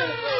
Yeah.